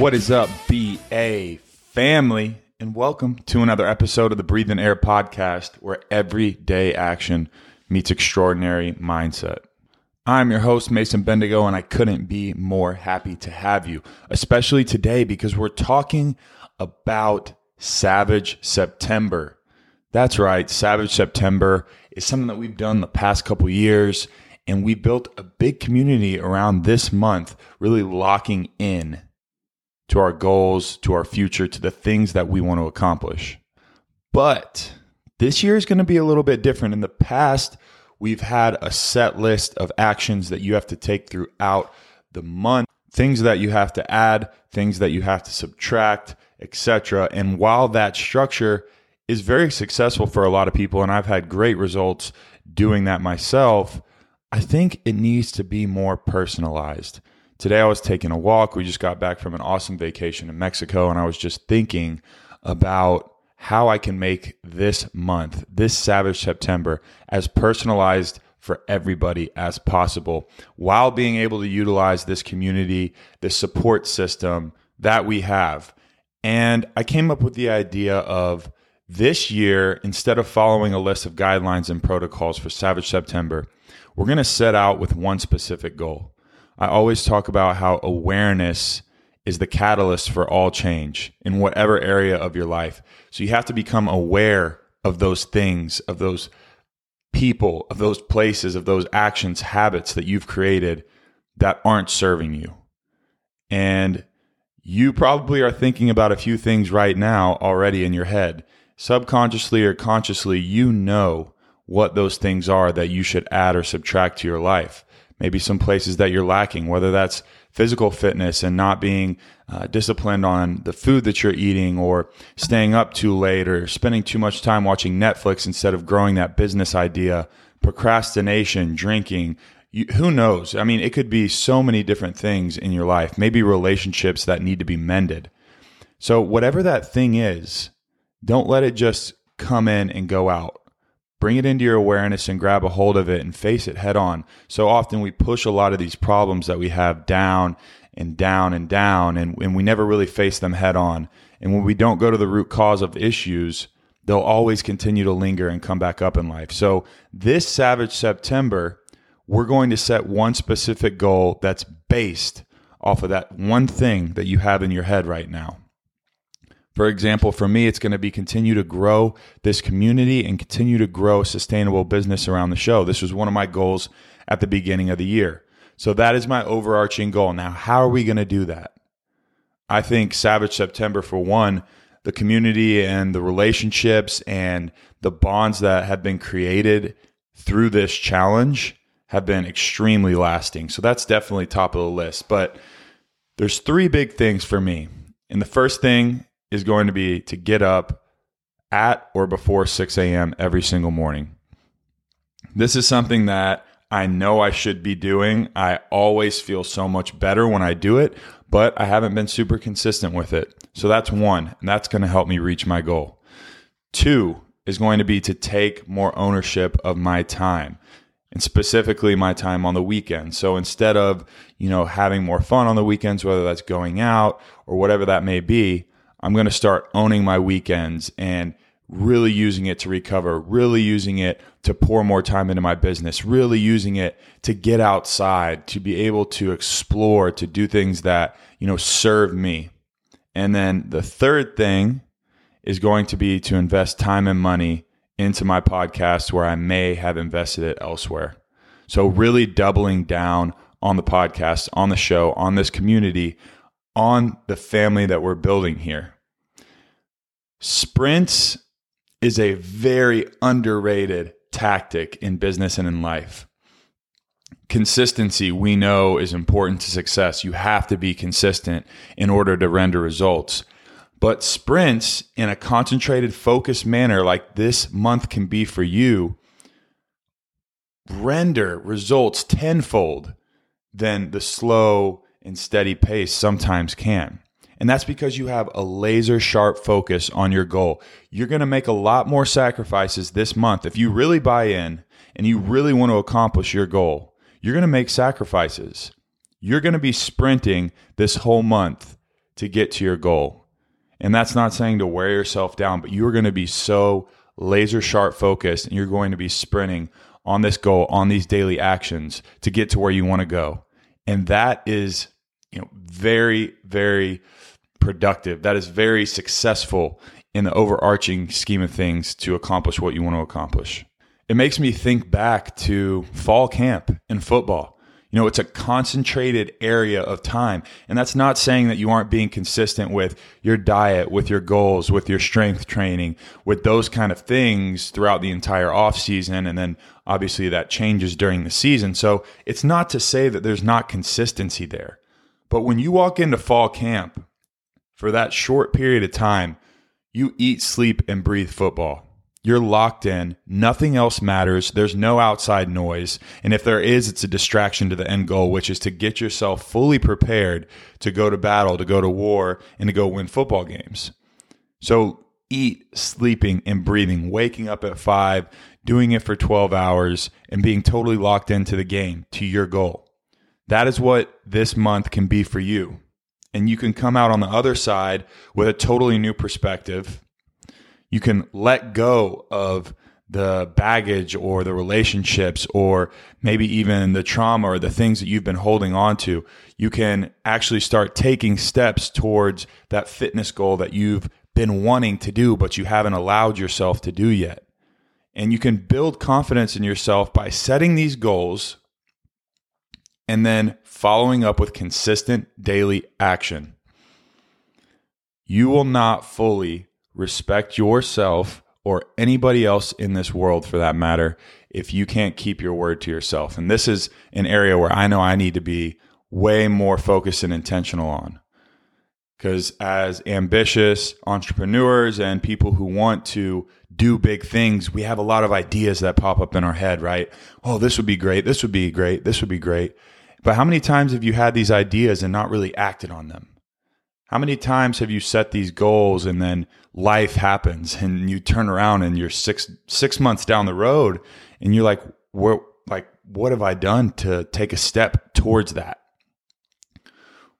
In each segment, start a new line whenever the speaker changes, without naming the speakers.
What is up, BA family? And welcome to another episode of the Breathe Air podcast, where everyday action meets extraordinary mindset. I'm your host, Mason Bendigo, and I couldn't be more happy to have you, especially today because we're talking about Savage September. That's right, Savage September is something that we've done the past couple years, and we built a big community around this month, really locking in to our goals, to our future, to the things that we want to accomplish. But this year is going to be a little bit different. In the past, we've had a set list of actions that you have to take throughout the month, things that you have to add, things that you have to subtract, etc. And while that structure is very successful for a lot of people and I've had great results doing that myself, I think it needs to be more personalized. Today I was taking a walk. We just got back from an awesome vacation in Mexico, and I was just thinking about how I can make this month, this Savage September, as personalized for everybody as possible while being able to utilize this community, this support system that we have. And I came up with the idea of this year, instead of following a list of guidelines and protocols for Savage September, we're going to set out with one specific goal. I always talk about how awareness is the catalyst for all change in whatever area of your life. So you have to become aware of those things, of those people, of those places, of those actions, habits that you've created that aren't serving you. And you probably are thinking about a few things right now already in your head. Subconsciously or consciously, you know what those things are that you should add or subtract to your life maybe some places that you're lacking, whether that's physical fitness and not being uh, disciplined on the food that you're eating or staying up too late or spending too much time watching Netflix instead of growing that business idea, procrastination, drinking. You, who knows? I mean, it could be so many different things in your life, maybe relationships that need to be mended. So, whatever that thing is, don't let it just come in and go out bring it into your awareness and grab a hold of it and face it head on. So often we push a lot of these problems that we have down and down and down, and, and we never really face them head on. And when we don't go to the root cause of issues, they'll always continue to linger and come back up in life. So this Savage September, we're going to set one specific goal that's based off of that one thing that you have in your head right now. For example, for me, it's going to be continue to grow this community and continue to grow sustainable business around the show. This was one of my goals at the beginning of the year. So that is my overarching goal. Now, how are we going to do that? I think Savage September, for one, the community and the relationships and the bonds that have been created through this challenge have been extremely lasting. So that's definitely top of the list. But there's three big things for me. And the first thing is going to be to get up at or before 6 a.m. every single morning. This is something that I know I should be doing. I always feel so much better when I do it, but I haven't been super consistent with it. So that's one, and that's going to help me reach my goal. Two is going to be to take more ownership of my time and specifically my time on the weekends. So instead of, you know, having more fun on the weekends, whether that's going out or whatever that may be, I'm going to start owning my weekends and really using it to recover, really using it to pour more time into my business, really using it to get outside, to be able to explore, to do things that, you know, serve me. And then the third thing is going to be to invest time and money into my podcast where I may have invested it elsewhere. So really doubling down on the podcast, on the show, on this community on the family that we're building here. Sprints is a very underrated tactic in business and in life. Consistency, we know, is important to success. You have to be consistent in order to render results. But sprints in a concentrated, focused manner, like this month can be for you, render results tenfold than the slow and steady pace sometimes can. And that's because you have a laser sharp focus on your goal. You're going to make a lot more sacrifices this month. If you really buy in and you really want to accomplish your goal, you're going to make sacrifices. You're going to be sprinting this whole month to get to your goal. And that's not saying to wear yourself down, but you're going to be so laser sharp focused and you're going to be sprinting on this goal, on these daily actions to get to where you want to go. And that is, you know, very, very productive. That is very successful in the overarching scheme of things to accomplish what you want to accomplish. It makes me think back to fall camp in football. You know, it's a concentrated area of time. And that's not saying that you aren't being consistent with your diet, with your goals, with your strength training, with those kind of things throughout the entire off season. And then obviously that changes during the season. So it's not to say that there's not consistency there. But when you walk into fall camp for that short period of time, you eat, sleep, and breathe football. You're locked in. Nothing else matters. There's no outside noise. And if there is, it's a distraction to the end goal, which is to get yourself fully prepared to go to battle, to go to war, and to go win football games. So eat, sleeping, and breathing, waking up at five, doing it for 12 hours, and being totally locked into the game, to your goal. That is what this month can be for you. And you can come out on the other side with a totally new perspective you can let go of the baggage or the relationships or maybe even the trauma or the things that you've been holding on to. You can actually start taking steps towards that fitness goal that you've been wanting to do, but you haven't allowed yourself to do yet. And you can build confidence in yourself by setting these goals and then following up with consistent daily action. You will not fully respect yourself or anybody else in this world for that matter if you can't keep your word to yourself. And this is an area where I know I need to be way more focused and intentional on. Because as ambitious entrepreneurs and people who want to do big things, we have a lot of ideas that pop up in our head, right? Oh, this would be great. This would be great. This would be great. But how many times have you had these ideas and not really acted on them? How many times have you set these goals and then life happens and you turn around and you're six six months down the road and you're like, what like what have I done to take a step towards that?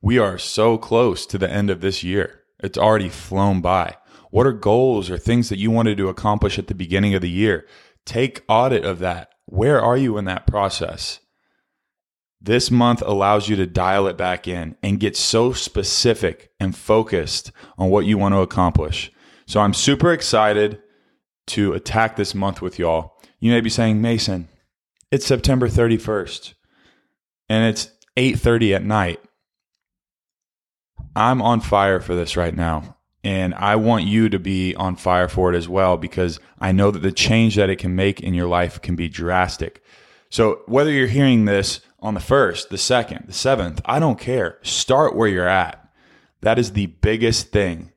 We are so close to the end of this year. It's already flown by. What are goals or things that you wanted to accomplish at the beginning of the year? Take audit of that. Where are you in that process? This month allows you to dial it back in and get so specific and focused on what you want to accomplish. So I'm super excited to attack this month with y'all. You may be saying, Mason, it's September 31st and it's 8:30 at night. I'm on fire for this right now. And I want you to be on fire for it as well because I know that the change that it can make in your life can be drastic. So whether you're hearing this on the first, the second, the seventh, I don't care. Start where you're at. That is the biggest thing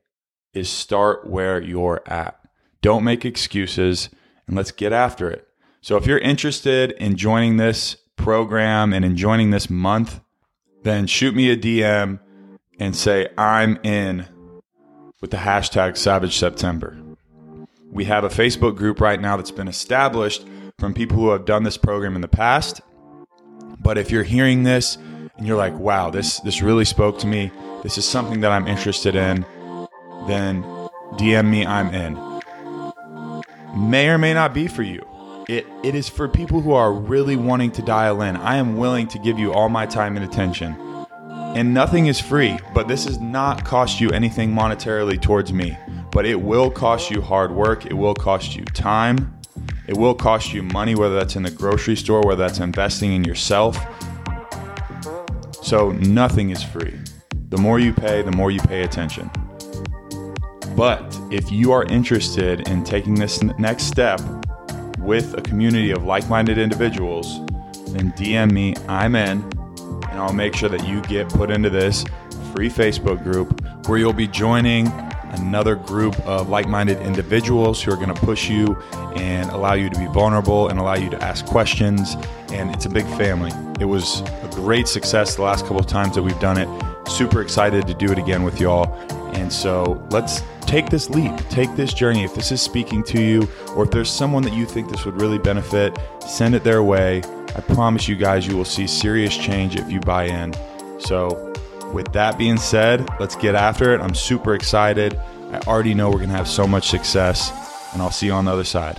is start where you're at. Don't make excuses and let's get after it. So if you're interested in joining this program and in joining this month, then shoot me a DM and say I'm in with the hashtag Savage September. We have a Facebook group right now that's been established from people who have done this program in the past. But if you're hearing this and you're like, wow, this, this really spoke to me, this is something that I'm interested in, then DM me, I'm in. May or may not be for you. It, it is for people who are really wanting to dial in. I am willing to give you all my time and attention. And nothing is free, but this does not cost you anything monetarily towards me. But it will cost you hard work, it will cost you time, it will cost you money, whether that's in the grocery store, whether that's investing in yourself. So nothing is free. The more you pay, the more you pay attention. But if you are interested in taking this next step with a community of like minded individuals, then DM me, I'm in, and I'll make sure that you get put into this free Facebook group where you'll be joining another group of like minded individuals who are going to push you and allow you to be vulnerable and allow you to ask questions. And it's a big family. It was a great success the last couple of times that we've done it. Super excited to do it again with y'all. And so let's take this leap, take this journey. If this is speaking to you, or if there's someone that you think this would really benefit, send it their way. I promise you guys, you will see serious change if you buy in. So With that being said, let's get after it. I'm super excited. I already know we're going to have so much success, and I'll see you on the other side.